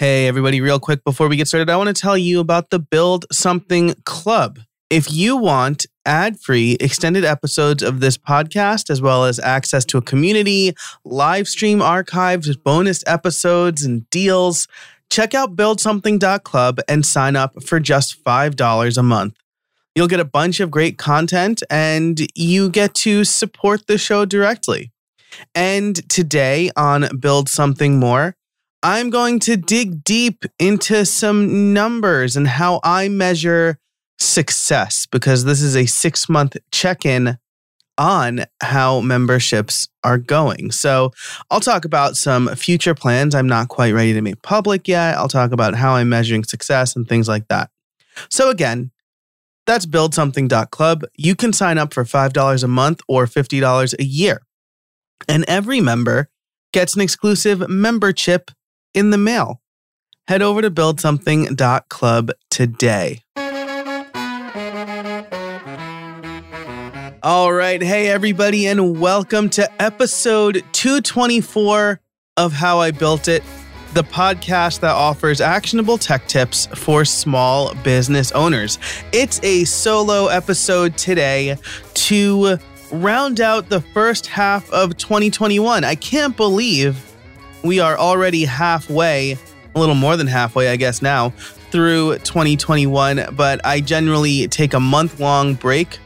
Hey, everybody, real quick before we get started, I want to tell you about the Build Something Club. If you want ad free extended episodes of this podcast, as well as access to a community, live stream archives, bonus episodes, and deals, check out buildsomething.club and sign up for just $5 a month. You'll get a bunch of great content and you get to support the show directly. And today on Build Something More, I'm going to dig deep into some numbers and how I measure success because this is a six month check in on how memberships are going. So I'll talk about some future plans I'm not quite ready to make public yet. I'll talk about how I'm measuring success and things like that. So again, that's buildsomething.club. You can sign up for $5 a month or $50 a year. And every member gets an exclusive membership in the mail. Head over to buildsomething.club today. All right. Hey, everybody, and welcome to episode 224 of How I Built It, the podcast that offers actionable tech tips for small business owners. It's a solo episode today to round out the first half of 2021. I can't believe we are already halfway, a little more than halfway, I guess, now through 2021. But I generally take a month long break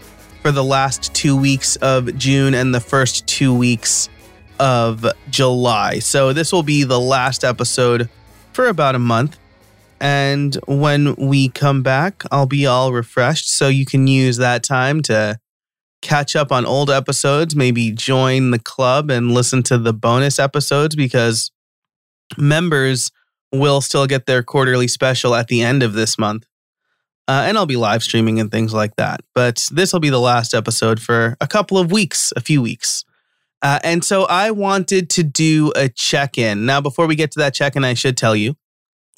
for the last two weeks of June and the first two weeks of July. So this will be the last episode for about a month. And when we come back, I'll be all refreshed. So you can use that time to catch up on old episodes, maybe join the club and listen to the bonus episodes because members will still get their quarterly special at the end of this month. Uh, and I'll be live streaming and things like that. But this will be the last episode for a couple of weeks, a few weeks. Uh, and so I wanted to do a check in. Now, before we get to that check in, I should tell you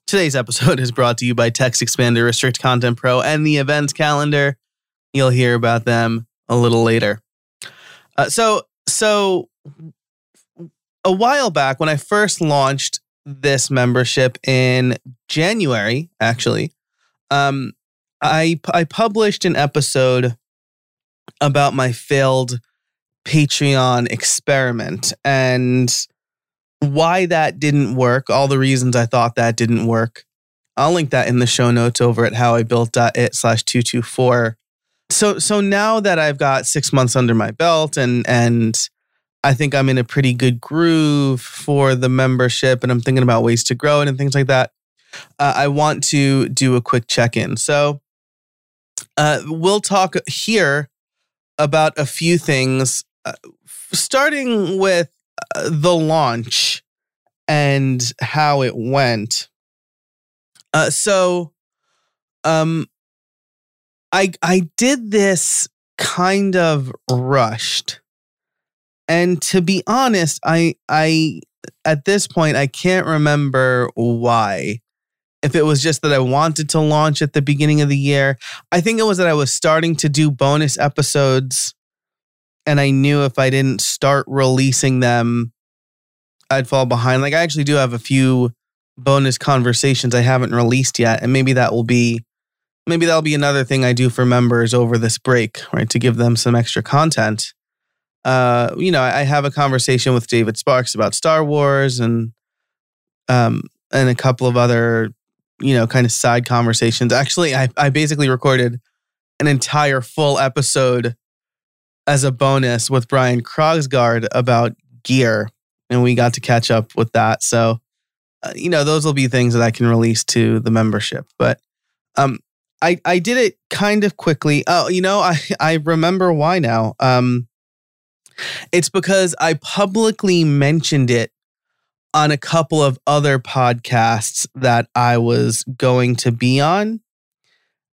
today's episode is brought to you by Text Expander Restrict Content Pro and the events calendar. You'll hear about them a little later. Uh, so, so a while back when I first launched this membership in January, actually, um, I I published an episode about my failed Patreon experiment and why that didn't work, all the reasons I thought that didn't work. I'll link that in the show notes over at howibuilt.it slash 224 so so now that I've got six months under my belt and and I think I'm in a pretty good groove for the membership and I'm thinking about ways to grow it and things like that. Uh, I want to do a quick check in. So uh, we'll talk here about a few things, uh, starting with uh, the launch and how it went. Uh, so, um, I I did this kind of rushed. And to be honest, I I at this point I can't remember why. If it was just that I wanted to launch at the beginning of the year, I think it was that I was starting to do bonus episodes and I knew if I didn't start releasing them I'd fall behind. Like I actually do have a few bonus conversations I haven't released yet and maybe that will be maybe that'll be another thing I do for members over this break, right? To give them some extra content. Uh, you know, I have a conversation with David Sparks about Star Wars and um and a couple of other, you know, kind of side conversations. Actually, I I basically recorded an entire full episode as a bonus with Brian Krogsgard about gear, and we got to catch up with that. So, uh, you know, those will be things that I can release to the membership. But um, I I did it kind of quickly. Oh, you know, I I remember why now. Um it's because I publicly mentioned it on a couple of other podcasts that I was going to be on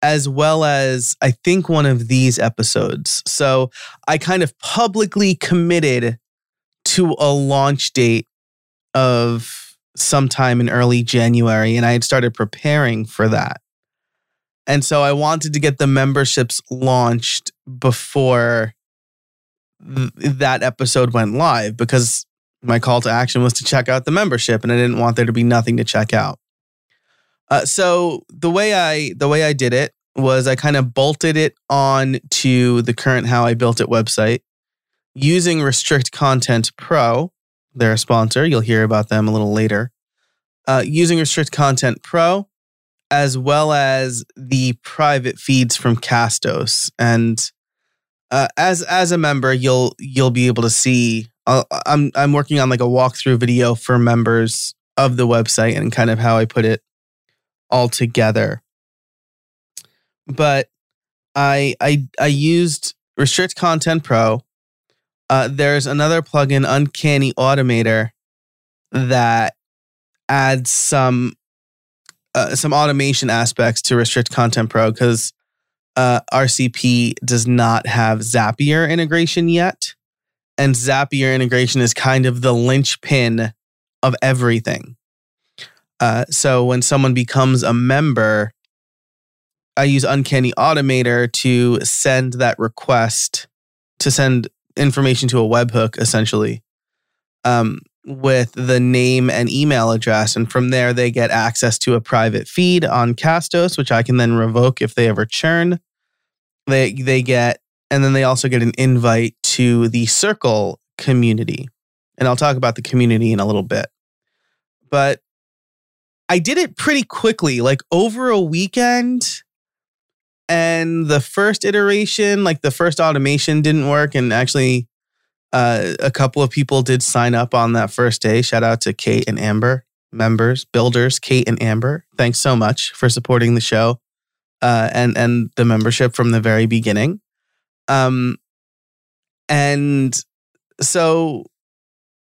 as well as I think one of these episodes. So I kind of publicly committed to a launch date of sometime in early January and I had started preparing for that. And so I wanted to get the memberships launched before th- that episode went live because my call to action was to check out the membership and I didn't want there to be nothing to check out. Uh, so the way I the way I did it was I kind of bolted it on to the current How I Built It website using Restrict Content Pro. They're a sponsor. You'll hear about them a little later. Uh, using Restrict Content Pro, as well as the private feeds from Castos, and uh, as as a member, you'll you'll be able to see. Uh, I'm I'm working on like a walkthrough video for members of the website and kind of how I put it all together. But I I I used Restrict Content Pro. Uh, there's another plugin, Uncanny Automator, that adds some uh, some automation aspects to Restrict Content Pro because uh, RCP does not have Zapier integration yet, and Zapier integration is kind of the linchpin of everything. Uh, so when someone becomes a member, I use Uncanny Automator to send that request to send information to a webhook, essentially, um, with the name and email address. And from there, they get access to a private feed on Castos, which I can then revoke if they ever churn. They they get, and then they also get an invite to the Circle community. And I'll talk about the community in a little bit. But I did it pretty quickly, like over a weekend. And the first iteration, like the first automation didn't work. And actually, uh, a couple of people did sign up on that first day. Shout out to Kate and Amber, members, builders, Kate and Amber. Thanks so much for supporting the show uh, and and the membership from the very beginning. Um, and so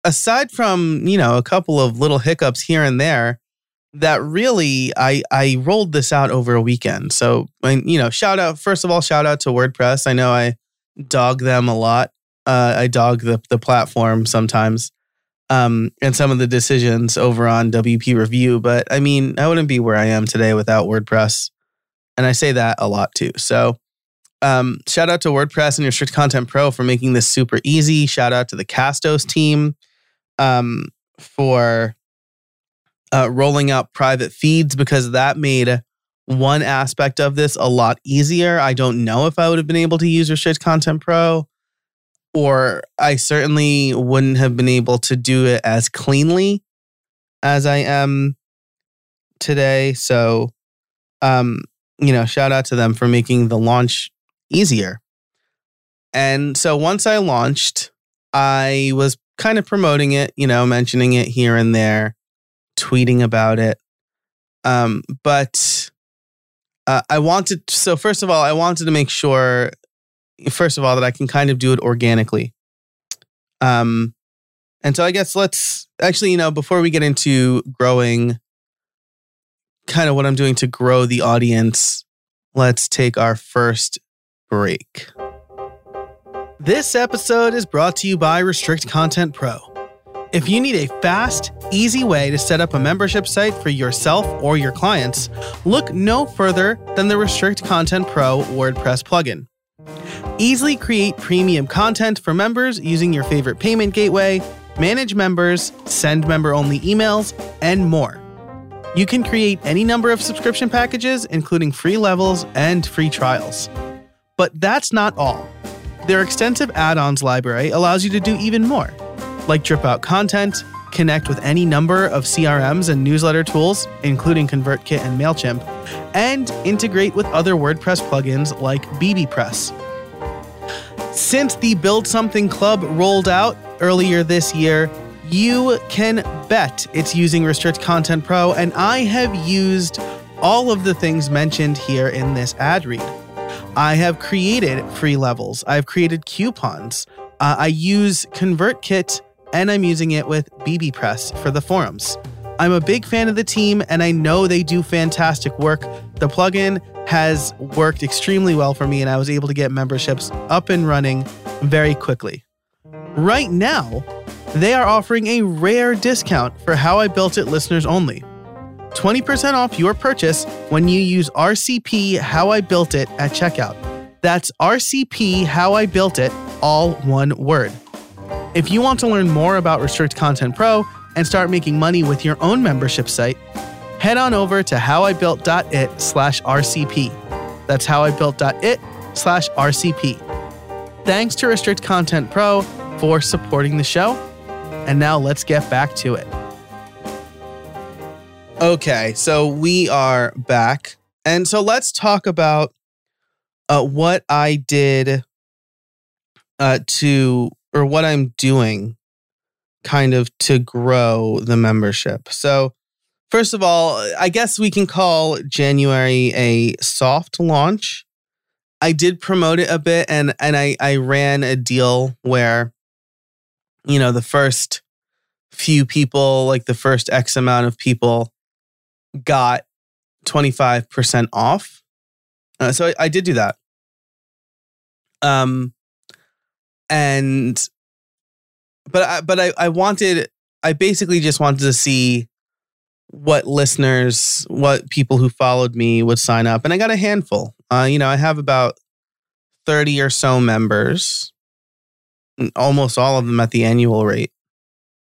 aside from you know a couple of little hiccups here and there, that really I I rolled this out over a weekend. So and you know, shout out first of all, shout out to WordPress. I know I dog them a lot. Uh, I dog the the platform sometimes. Um, and some of the decisions over on WP Review, but I mean, I wouldn't be where I am today without WordPress. And I say that a lot too. So um, shout out to WordPress and Restrict Content Pro for making this super easy. Shout out to the Castos team um, for uh, rolling out private feeds because that made one aspect of this a lot easier. I don't know if I would have been able to use Restrict Content Pro, or I certainly wouldn't have been able to do it as cleanly as I am today. So, um, you know, shout out to them for making the launch easier. And so once I launched, I was kind of promoting it, you know, mentioning it here and there tweeting about it. Um, but uh, I wanted, so first of all, I wanted to make sure, first of all, that I can kind of do it organically. Um, and so I guess let's actually, you know, before we get into growing kind of what I'm doing to grow the audience, let's take our first break. This episode is brought to you by Restrict Content Pro. If you need a fast, easy way to set up a membership site for yourself or your clients, look no further than the Restrict Content Pro WordPress plugin. Easily create premium content for members using your favorite payment gateway, manage members, send member only emails, and more. You can create any number of subscription packages, including free levels and free trials. But that's not all. Their extensive add ons library allows you to do even more like drip out content, connect with any number of CRMs and newsletter tools, including ConvertKit and MailChimp, and integrate with other WordPress plugins like bbPress. Since the Build Something Club rolled out earlier this year, you can bet it's using Restrict Content Pro, and I have used all of the things mentioned here in this ad read. I have created free levels, I've created coupons, uh, I use ConvertKit and I'm using it with bbPress for the forums. I'm a big fan of the team and I know they do fantastic work. The plugin has worked extremely well for me and I was able to get memberships up and running very quickly. Right now, they are offering a rare discount for How I Built It listeners only. 20% off your purchase when you use RCP How I Built It at checkout. That's RCP How I Built It, all one word. If you want to learn more about Restrict Content Pro and start making money with your own membership site, head on over to howibuilt.it slash RCP. That's howibuilt.it slash RCP. Thanks to Restrict Content Pro for supporting the show. And now let's get back to it. Okay, so we are back. And so let's talk about uh, what I did uh, to, or what I'm doing kind of to grow the membership. So, first of all, I guess we can call January a soft launch. I did promote it a bit and and I I ran a deal where you know, the first few people, like the first X amount of people got 25% off. Uh, so I, I did do that. Um and but I, but I, I wanted I basically just wanted to see what listeners, what people who followed me would sign up, and I got a handful. Uh, you know, I have about thirty or so members, almost all of them at the annual rate.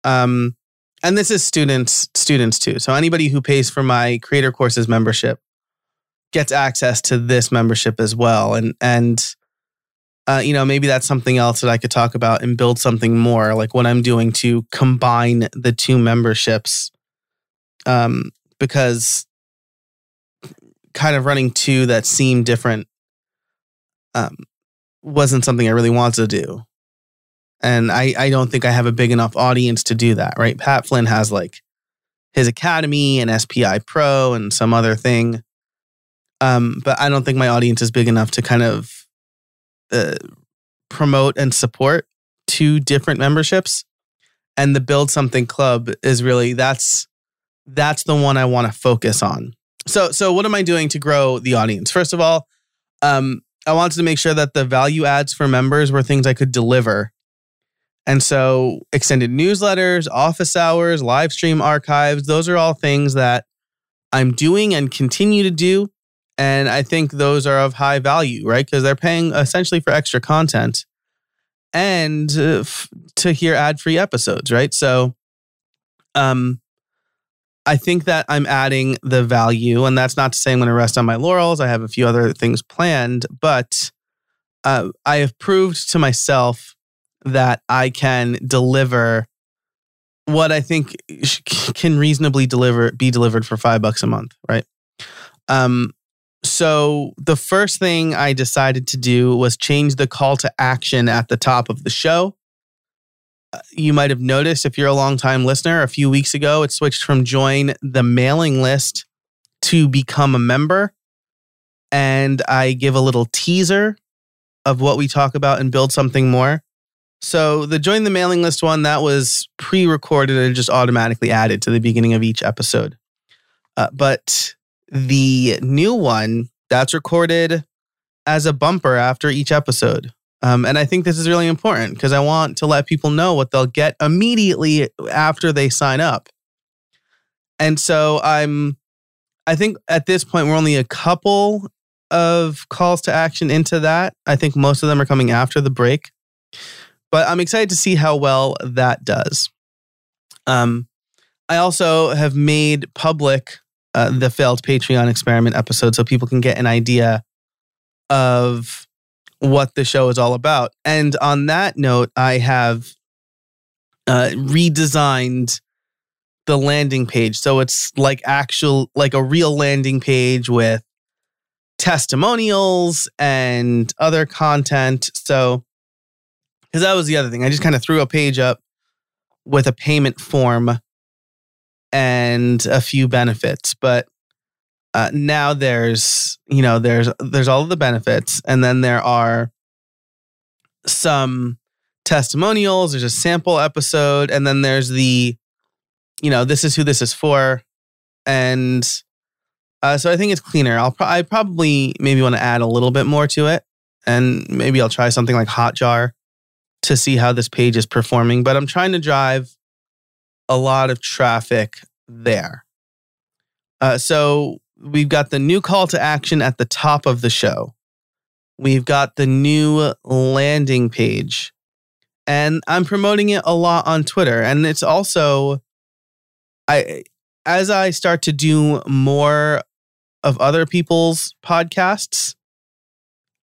Um, and this is students, students too. So anybody who pays for my creator courses membership gets access to this membership as well, and and uh, you know, maybe that's something else that I could talk about and build something more, like what I'm doing to combine the two memberships. Um, because kind of running two that seem different um, wasn't something I really wanted to do. And I, I don't think I have a big enough audience to do that, right? Pat Flynn has like his academy and SPI Pro and some other thing. Um, but I don't think my audience is big enough to kind of uh, promote and support two different memberships and the build something club is really that's that's the one i want to focus on. So so what am i doing to grow the audience? First of all um i wanted to make sure that the value adds for members were things i could deliver. And so extended newsletters office hours live stream archives those are all things that i'm doing and continue to do and I think those are of high value, right? Because they're paying essentially for extra content and uh, f- to hear ad free episodes, right? So, um, I think that I'm adding the value, and that's not to say I'm going to rest on my laurels. I have a few other things planned, but uh, I have proved to myself that I can deliver what I think can reasonably deliver be delivered for five bucks a month, right? Um, so the first thing I decided to do was change the call to action at the top of the show. Uh, you might have noticed if you're a long-time listener, a few weeks ago, it switched from join the mailing list to become a member. And I give a little teaser of what we talk about and build something more. So the join the mailing list one, that was pre recorded and just automatically added to the beginning of each episode. Uh, but the new one that's recorded as a bumper after each episode. Um, and I think this is really important because I want to let people know what they'll get immediately after they sign up. And so I'm, I think at this point, we're only a couple of calls to action into that. I think most of them are coming after the break. But I'm excited to see how well that does. Um, I also have made public uh, the failed Patreon experiment episode so people can get an idea of what the show is all about. And on that note, I have uh, redesigned the landing page. So it's like actual, like a real landing page with testimonials and other content. So, because that was the other thing, I just kind of threw a page up with a payment form and a few benefits. But uh, now there's you know there's there's all of the benefits, and then there are some testimonials. There's a sample episode, and then there's the you know this is who this is for, and uh, so I think it's cleaner. I'll pro- I probably maybe want to add a little bit more to it, and maybe I'll try something like Hotjar to see how this page is performing. But I'm trying to drive a lot of traffic there. Uh, so we've got the new call to action at the top of the show. We've got the new landing page. And I'm promoting it a lot on Twitter. And it's also I as I start to do more of other people's podcasts,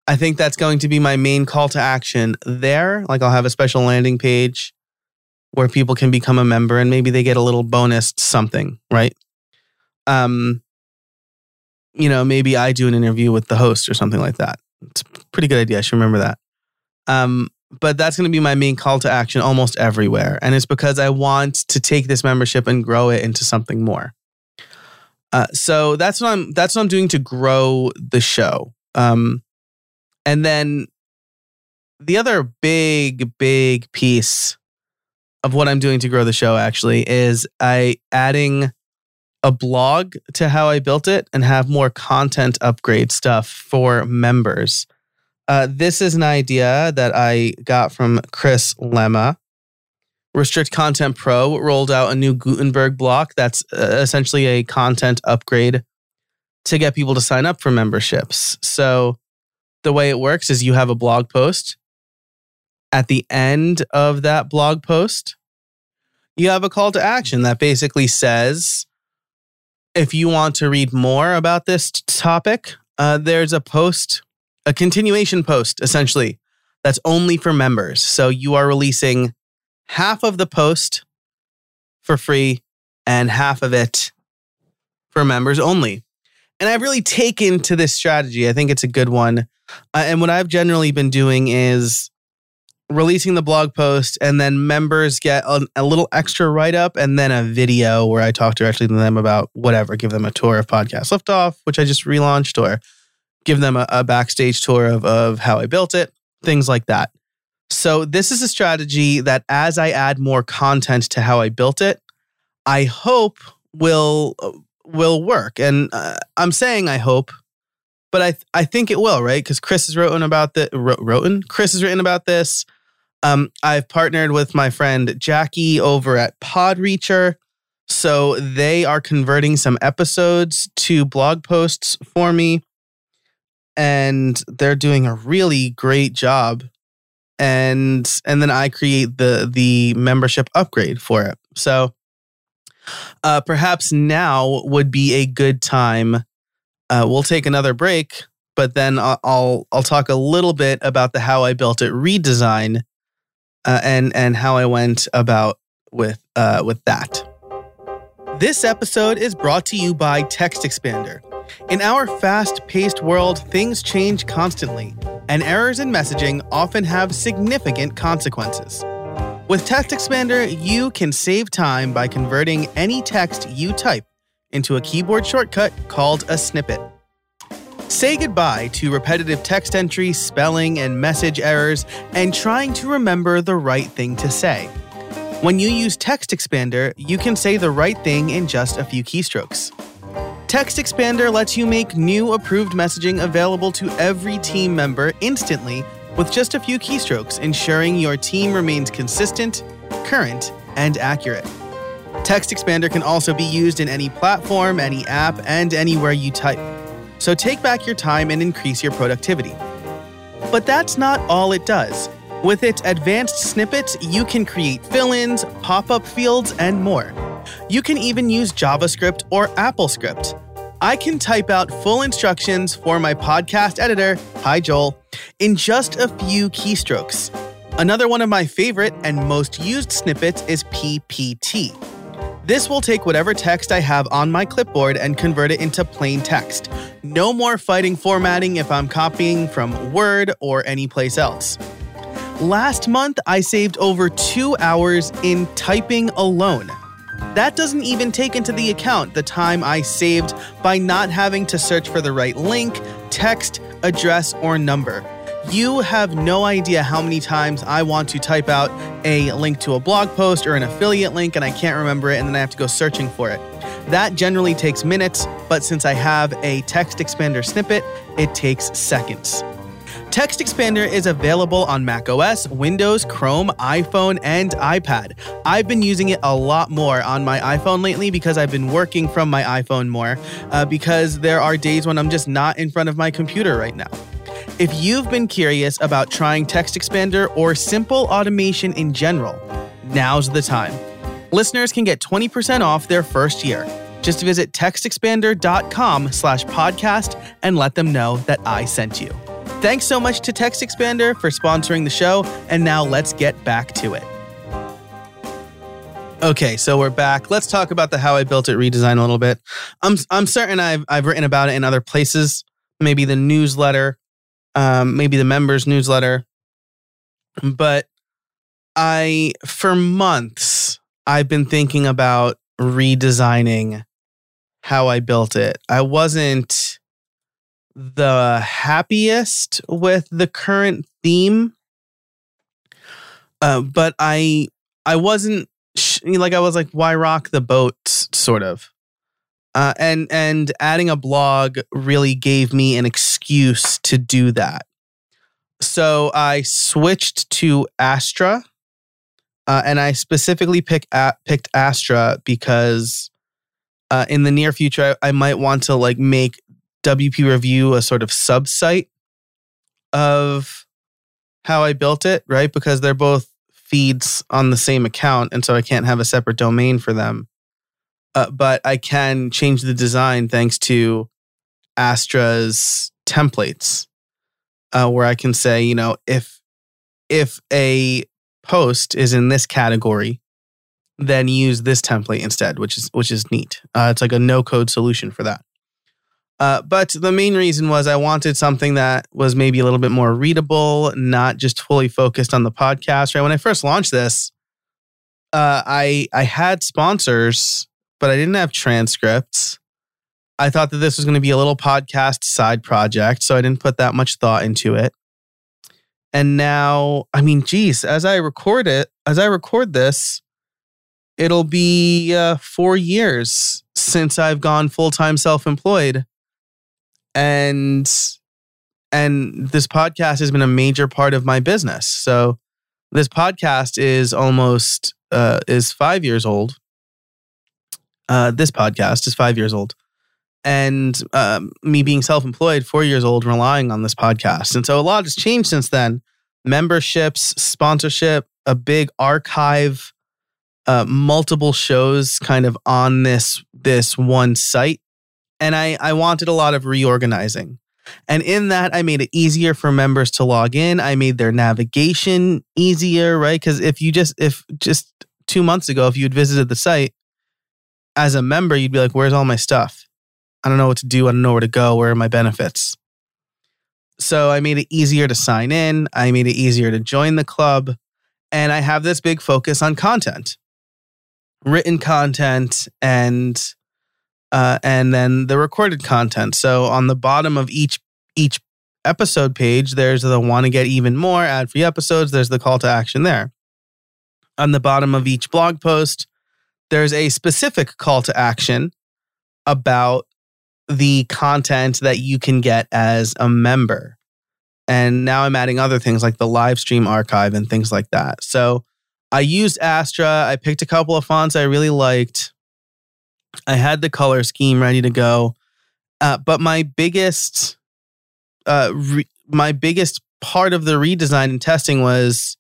I think that's going to be my main call to action there. Like I'll have a special landing page where people can become a member and maybe they get a little bonus something, right? Um you know, maybe I do an interview with the host or something like that. It's a pretty good idea. I should remember that. Um but that's going to be my main call to action almost everywhere and it's because I want to take this membership and grow it into something more. Uh, so that's what I'm that's what I'm doing to grow the show. Um, and then the other big, big piece of what I'm doing to grow the show actually is I adding a blog to how I built it and have more content upgrade stuff for members. Uh, this is an idea that I got from Chris Lema. Restrict Content Pro rolled out a new Gutenberg block that's uh, essentially a content upgrade to get people to sign up for memberships. So the way it works is you have a blog post. At the end of that blog post, you have a call to action that basically says if you want to read more about this topic, uh, there's a post, a continuation post essentially, that's only for members. So you are releasing half of the post for free and half of it for members only. And I've really taken to this strategy. I think it's a good one uh, and what I've generally been doing is releasing the blog post, and then members get a, a little extra write up and then a video where I talk directly to them about whatever, give them a tour of Podcast Liftoff, which I just relaunched, or give them a, a backstage tour of, of how I built it, things like that. So, this is a strategy that as I add more content to how I built it, I hope will will work. And uh, I'm saying I hope but I th- I think it will, right? Because Chris has written about the written. Chris has written about this. Um, I've partnered with my friend Jackie over at Podreacher, so they are converting some episodes to blog posts for me, and they're doing a really great job. And and then I create the the membership upgrade for it. So uh, perhaps now would be a good time uh, we'll take another break, but then I'll, I'll, I'll talk a little bit about the how I built it redesign, uh, and and how I went about with uh, with that. This episode is brought to you by Text Expander. In our fast-paced world, things change constantly, and errors in messaging often have significant consequences. With Text Expander, you can save time by converting any text you type into a keyboard shortcut called a snippet. Say goodbye to repetitive text entry, spelling, and message errors, and trying to remember the right thing to say. When you use Text Expander, you can say the right thing in just a few keystrokes. Text Expander lets you make new approved messaging available to every team member instantly with just a few keystrokes, ensuring your team remains consistent, current, and accurate. Text Expander can also be used in any platform, any app, and anywhere you type. So take back your time and increase your productivity. But that's not all it does. With its advanced snippets, you can create fill ins, pop up fields, and more. You can even use JavaScript or AppleScript. I can type out full instructions for my podcast editor, hi Joel, in just a few keystrokes. Another one of my favorite and most used snippets is PPT. This will take whatever text I have on my clipboard and convert it into plain text. No more fighting formatting if I'm copying from Word or anyplace else. Last month, I saved over two hours in typing alone. That doesn't even take into the account the time I saved by not having to search for the right link, text, address, or number. You have no idea how many times I want to type out a link to a blog post or an affiliate link and I can't remember it and then I have to go searching for it. That generally takes minutes, but since I have a text expander snippet, it takes seconds. Text Expander is available on macOS, Windows, Chrome, iPhone, and iPad. I've been using it a lot more on my iPhone lately because I've been working from my iPhone more, uh, because there are days when I'm just not in front of my computer right now. If you've been curious about trying Text Expander or simple automation in general, now's the time. Listeners can get 20% off their first year. Just visit textexpander.com slash podcast and let them know that I sent you. Thanks so much to Text Expander for sponsoring the show. And now let's get back to it. Okay, so we're back. Let's talk about the how I built it redesign a little bit. I'm I'm certain I've I've written about it in other places, maybe the newsletter, um, maybe the members newsletter. But I for months I've been thinking about redesigning how I built it. I wasn't the happiest with the current theme, uh, but I I wasn't like I was like, why rock the boat, sort of. Uh, and and adding a blog really gave me an excuse to do that. So I switched to Astra, uh, and I specifically pick a- picked Astra because uh, in the near future I, I might want to like make WP Review a sort of sub site of how I built it, right? Because they're both feeds on the same account, and so I can't have a separate domain for them. Uh, but I can change the design thanks to Astra's templates, uh, where I can say, you know, if if a post is in this category, then use this template instead, which is which is neat. Uh, it's like a no code solution for that. Uh, but the main reason was I wanted something that was maybe a little bit more readable, not just fully focused on the podcast. Right when I first launched this, uh, I I had sponsors, but I didn't have transcripts. I thought that this was going to be a little podcast side project, so I didn't put that much thought into it. And now, I mean, geez, as I record it, as I record this, it'll be uh, four years since I've gone full time self employed and and this podcast has been a major part of my business. So this podcast is almost uh, is five years old. Uh, this podcast is five years old, and um, me being self-employed, four years old, relying on this podcast, and so a lot has changed since then. Memberships, sponsorship, a big archive, uh, multiple shows, kind of on this this one site and I, I wanted a lot of reorganizing. And in that, I made it easier for members to log in. I made their navigation easier, right? Because if you just, if just two months ago, if you had visited the site as a member, you'd be like, where's all my stuff? I don't know what to do. I don't know where to go. Where are my benefits? So I made it easier to sign in. I made it easier to join the club. And I have this big focus on content, written content, and uh, and then the recorded content. So on the bottom of each each episode page, there's the want to get even more ad free episodes. There's the call to action there. On the bottom of each blog post, there's a specific call to action about the content that you can get as a member. And now I'm adding other things like the live stream archive and things like that. So I used Astra. I picked a couple of fonts I really liked. I had the color scheme ready to go. Uh, but my biggest, uh, re- my biggest part of the redesign and testing was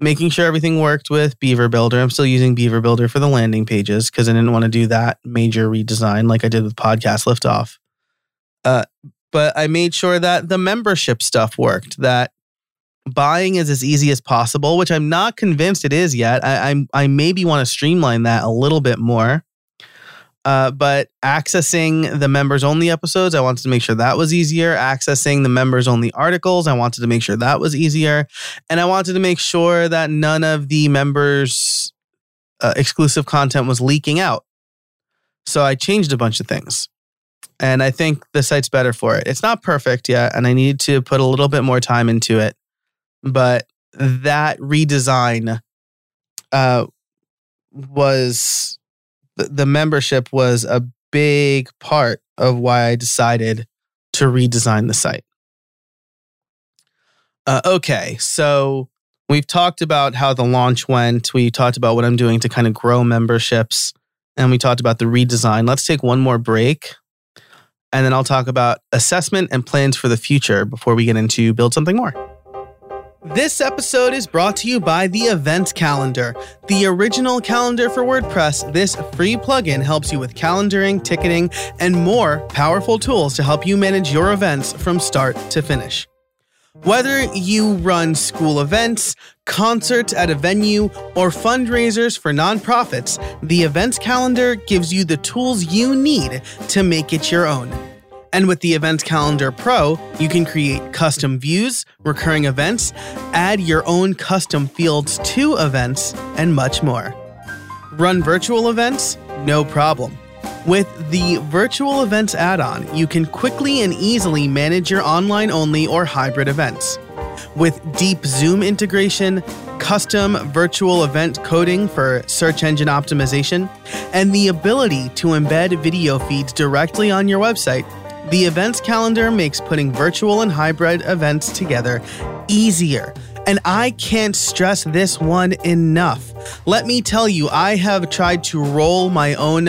making sure everything worked with Beaver Builder. I'm still using Beaver Builder for the landing pages because I didn't want to do that major redesign like I did with Podcast Liftoff. Uh, but I made sure that the membership stuff worked. That buying is as easy as possible, which I'm not convinced it is yet. I, I'm I maybe want to streamline that a little bit more. Uh, but accessing the members only episodes, I wanted to make sure that was easier. Accessing the members only articles, I wanted to make sure that was easier. And I wanted to make sure that none of the members' uh, exclusive content was leaking out. So I changed a bunch of things. And I think the site's better for it. It's not perfect yet, and I need to put a little bit more time into it. But that redesign uh, was the membership was a big part of why I decided to redesign the site. Uh, okay, so we've talked about how the launch went. We talked about what I'm doing to kind of grow memberships, and we talked about the redesign. Let's take one more break, and then I'll talk about assessment and plans for the future before we get into build something more. This episode is brought to you by the Event Calendar, the original calendar for WordPress. This free plugin helps you with calendaring, ticketing, and more powerful tools to help you manage your events from start to finish. Whether you run school events, concerts at a venue, or fundraisers for nonprofits, the Events Calendar gives you the tools you need to make it your own. And with the Events Calendar Pro, you can create custom views, recurring events, add your own custom fields to events, and much more. Run virtual events? No problem. With the Virtual Events add on, you can quickly and easily manage your online only or hybrid events. With deep Zoom integration, custom virtual event coding for search engine optimization, and the ability to embed video feeds directly on your website, the events calendar makes putting virtual and hybrid events together easier. And I can't stress this one enough. Let me tell you, I have tried to roll my own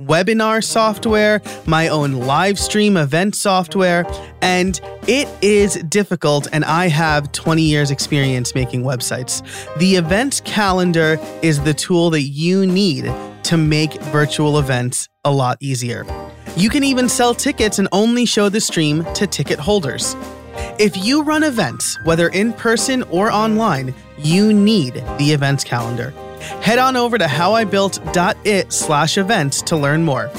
webinar software, my own live stream event software, and it is difficult. And I have 20 years' experience making websites. The events calendar is the tool that you need to make virtual events a lot easier. You can even sell tickets and only show the stream to ticket holders. If you run events, whether in person or online, you need the events calendar. Head on over to howibuilt.it slash events to learn more.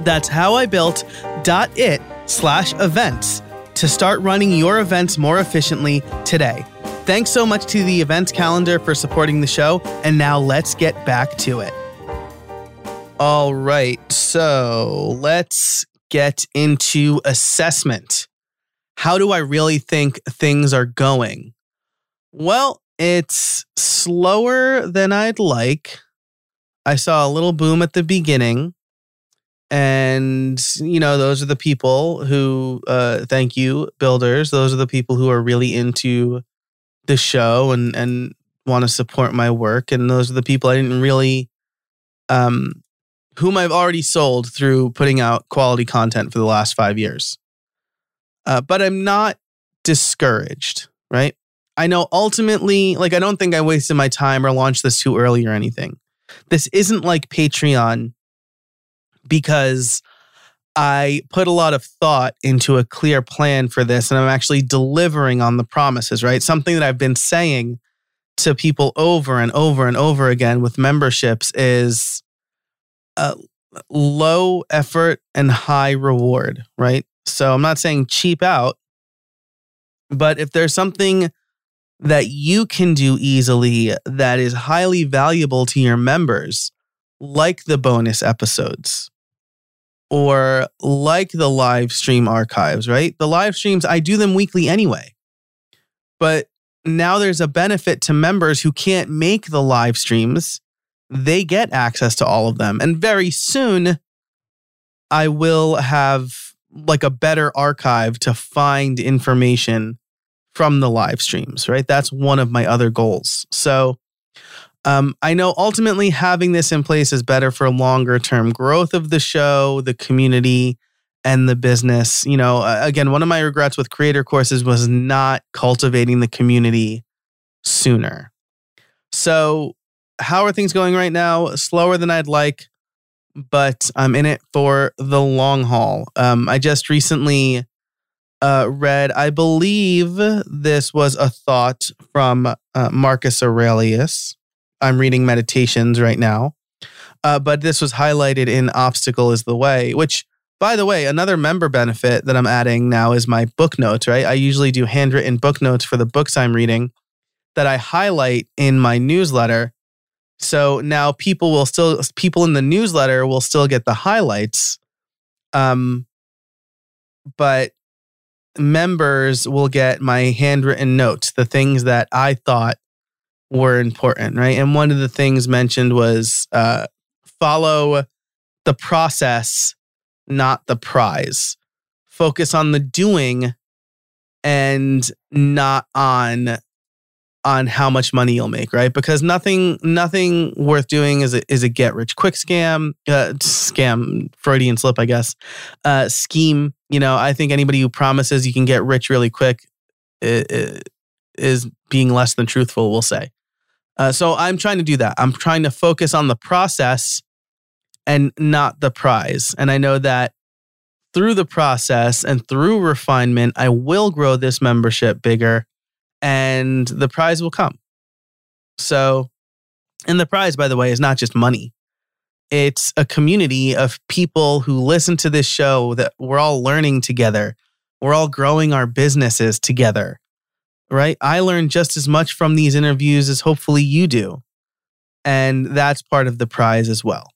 That's howibuilt.it slash events to start running your events more efficiently today. Thanks so much to the events calendar for supporting the show, and now let's get back to it. All right, so let's get into assessment. How do I really think things are going? Well, it's slower than I'd like. I saw a little boom at the beginning. And, you know, those are the people who, uh, thank you, builders. Those are the people who are really into the show and, and want to support my work. And those are the people I didn't really um, whom I've already sold through putting out quality content for the last five years. Uh, but I'm not discouraged, right? I know ultimately, like, I don't think I wasted my time or launched this too early or anything. This isn't like Patreon because I put a lot of thought into a clear plan for this and I'm actually delivering on the promises, right? Something that I've been saying to people over and over and over again with memberships is low effort and high reward, right? So I'm not saying cheap out, but if there's something that you can do easily that is highly valuable to your members, like the bonus episodes or like the live stream archives, right? The live streams, I do them weekly anyway. But now there's a benefit to members who can't make the live streams they get access to all of them. And very soon, I will have like a better archive to find information from the live streams, right? That's one of my other goals. So, um, I know ultimately having this in place is better for longer term growth of the show, the community, and the business. You know, again, one of my regrets with creator courses was not cultivating the community sooner. So, how are things going right now? Slower than I'd like, but I'm in it for the long haul. Um, I just recently uh, read, I believe this was a thought from uh, Marcus Aurelius. I'm reading Meditations right now, uh, but this was highlighted in Obstacle is the Way, which, by the way, another member benefit that I'm adding now is my book notes, right? I usually do handwritten book notes for the books I'm reading that I highlight in my newsletter so now people will still people in the newsletter will still get the highlights. Um but members will get my handwritten notes, the things that I thought were important, right? And one of the things mentioned was uh follow the process, not the prize. Focus on the doing and not on on how much money you'll make, right? Because nothing nothing worth doing is a, is a get rich quick scam, uh, scam Freudian slip, I guess. Uh, scheme, you know, I think anybody who promises you can get rich really quick, is being less than truthful, we'll say. Uh, so I'm trying to do that. I'm trying to focus on the process and not the prize. And I know that through the process and through refinement, I will grow this membership bigger and the prize will come. So, and the prize, by the way, is not just money. It's a community of people who listen to this show that we're all learning together. We're all growing our businesses together, right? I learn just as much from these interviews as hopefully you do. And that's part of the prize as well.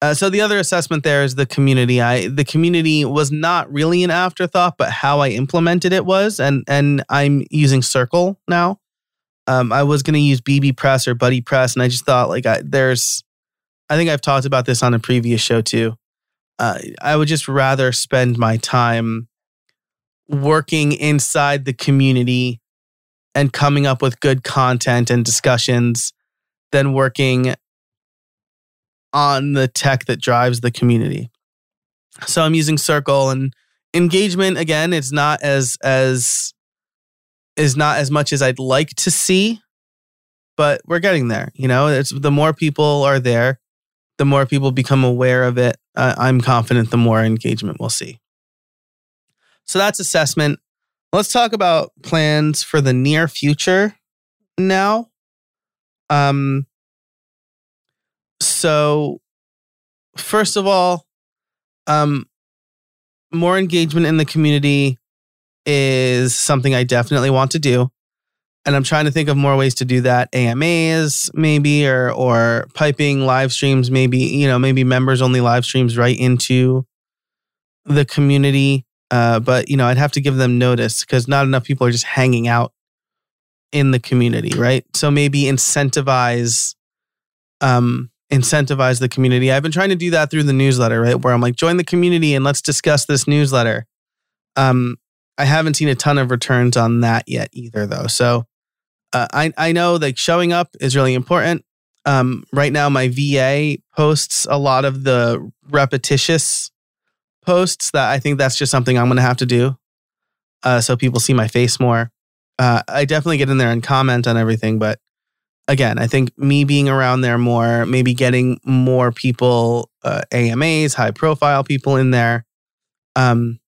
Uh, so the other assessment there is the community. I the community was not really an afterthought, but how I implemented it was, and and I'm using Circle now. Um, I was going to use bbPress or BuddyPress, and I just thought like I, there's, I think I've talked about this on a previous show too. Uh, I would just rather spend my time working inside the community and coming up with good content and discussions than working on the tech that drives the community. So I'm using Circle and engagement again, it's not as as is not as much as I'd like to see, but we're getting there. You know, it's the more people are there, the more people become aware of it. Uh, I'm confident the more engagement we'll see. So that's assessment. Let's talk about plans for the near future now. Um, so, first of all, um, more engagement in the community is something I definitely want to do. And I'm trying to think of more ways to do that. AMAs, maybe, or or piping live streams, maybe, you know, maybe members only live streams right into the community. Uh, but you know, I'd have to give them notice because not enough people are just hanging out in the community, right? So maybe incentivize um incentivize the community. I've been trying to do that through the newsletter, right? Where I'm like, join the community and let's discuss this newsletter. Um, I haven't seen a ton of returns on that yet either, though. So uh, I I know like showing up is really important. Um, right now, my VA posts a lot of the repetitious posts that I think that's just something I'm going to have to do, uh, so people see my face more. Uh, I definitely get in there and comment on everything, but again, I think me being around there more, maybe getting more people, uh, AMAs, high profile people in there, um,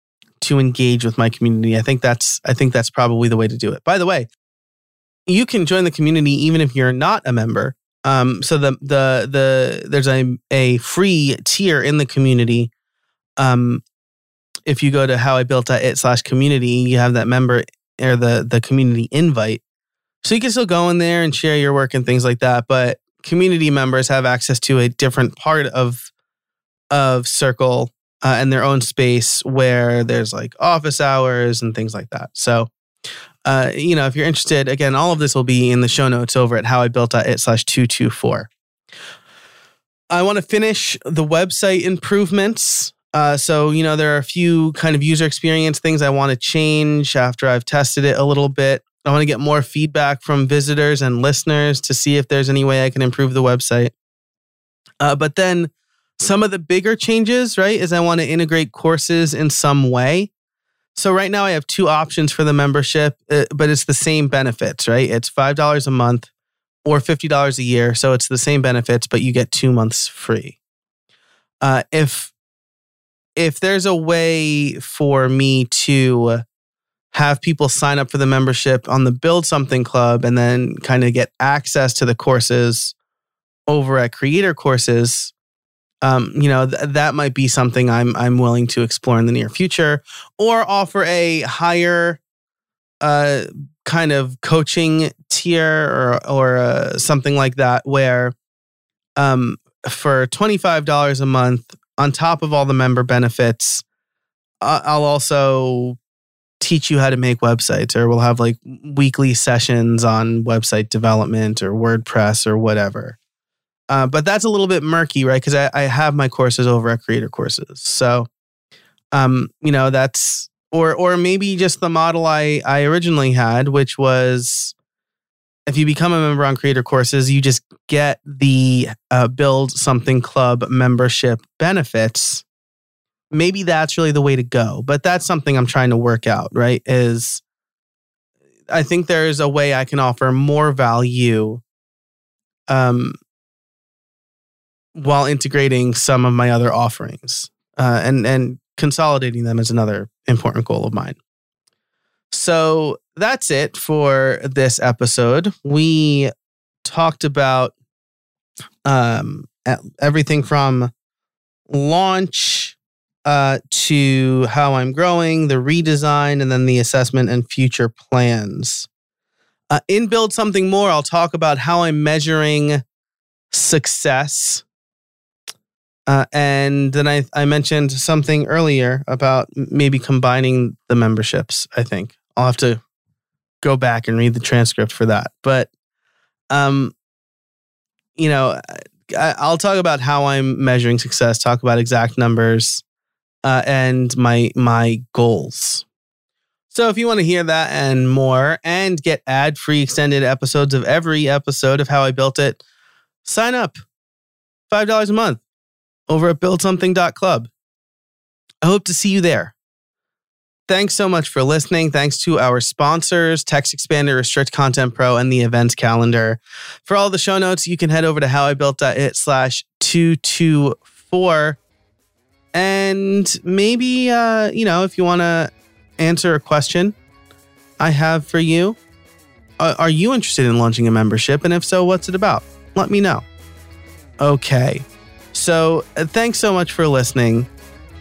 to engage with my community. I think that's I think that's probably the way to do it. By the way, you can join the community even if you're not a member. Um, so the the the there's a a free tier in the community. Um, if you go to how I built it slash community, you have that member or the the community invite so you can still go in there and share your work and things like that, but community members have access to a different part of of Circle uh, and their own space where there's like office hours and things like that. So, uh, you know, if you're interested, again, all of this will be in the show notes over at howibuilt.it slash 224. I want to finish the website improvements. Uh, so, you know, there are a few kind of user experience things I want to change after I've tested it a little bit. I want to get more feedback from visitors and listeners to see if there's any way I can improve the website. Uh, but then some of the bigger changes, right, is I want to integrate courses in some way. So right now I have two options for the membership, uh, but it's the same benefits, right? It's $5 a month or $50 a year. So it's the same benefits, but you get two months free. Uh, if if there's a way for me to have people sign up for the membership on the Build Something Club and then kind of get access to the courses over at Creator Courses, um, you know, th- that might be something I'm I'm willing to explore in the near future, or offer a higher uh, kind of coaching tier or or uh, something like that, where um, for twenty five dollars a month, on top of all the member benefits, I'll also teach you how to make websites or we'll have like weekly sessions on website development or WordPress or whatever. Uh, but that's a little bit murky, right? Because I, I have my courses over at Creator Courses. So, um, you know, that's or or maybe just the model I I originally had, which was if you become a member on Creator Courses, you just get the uh, Build Something Club membership benefits maybe that's really the way to go. But that's something I'm trying to work out, right? Is I think there's a way I can offer more value um, while integrating some of my other offerings uh, and, and consolidating them is another important goal of mine. So that's it for this episode. We talked about um, everything from launch uh, to how I'm growing, the redesign, and then the assessment and future plans. Uh, in Build Something More, I'll talk about how I'm measuring success. Uh, and then I, I mentioned something earlier about maybe combining the memberships, I think. I'll have to go back and read the transcript for that. But, um, you know, I, will talk about how I'm measuring success, talk about exact numbers, uh, and my my goals. So if you want to hear that and more and get ad-free extended episodes of every episode of How I Built It, sign up. $5 a month over at buildsomething.club. I hope to see you there. Thanks so much for listening. Thanks to our sponsors, TextExpander, Restrict Content Pro, and the events calendar. For all the show notes, you can head over to howibuilt.it slash 224 and maybe, uh, you know, if you want to answer a question I have for you, are you interested in launching a membership? And if so, what's it about? Let me know. Okay. So uh, thanks so much for listening.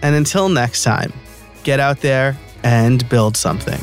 And until next time, get out there and build something.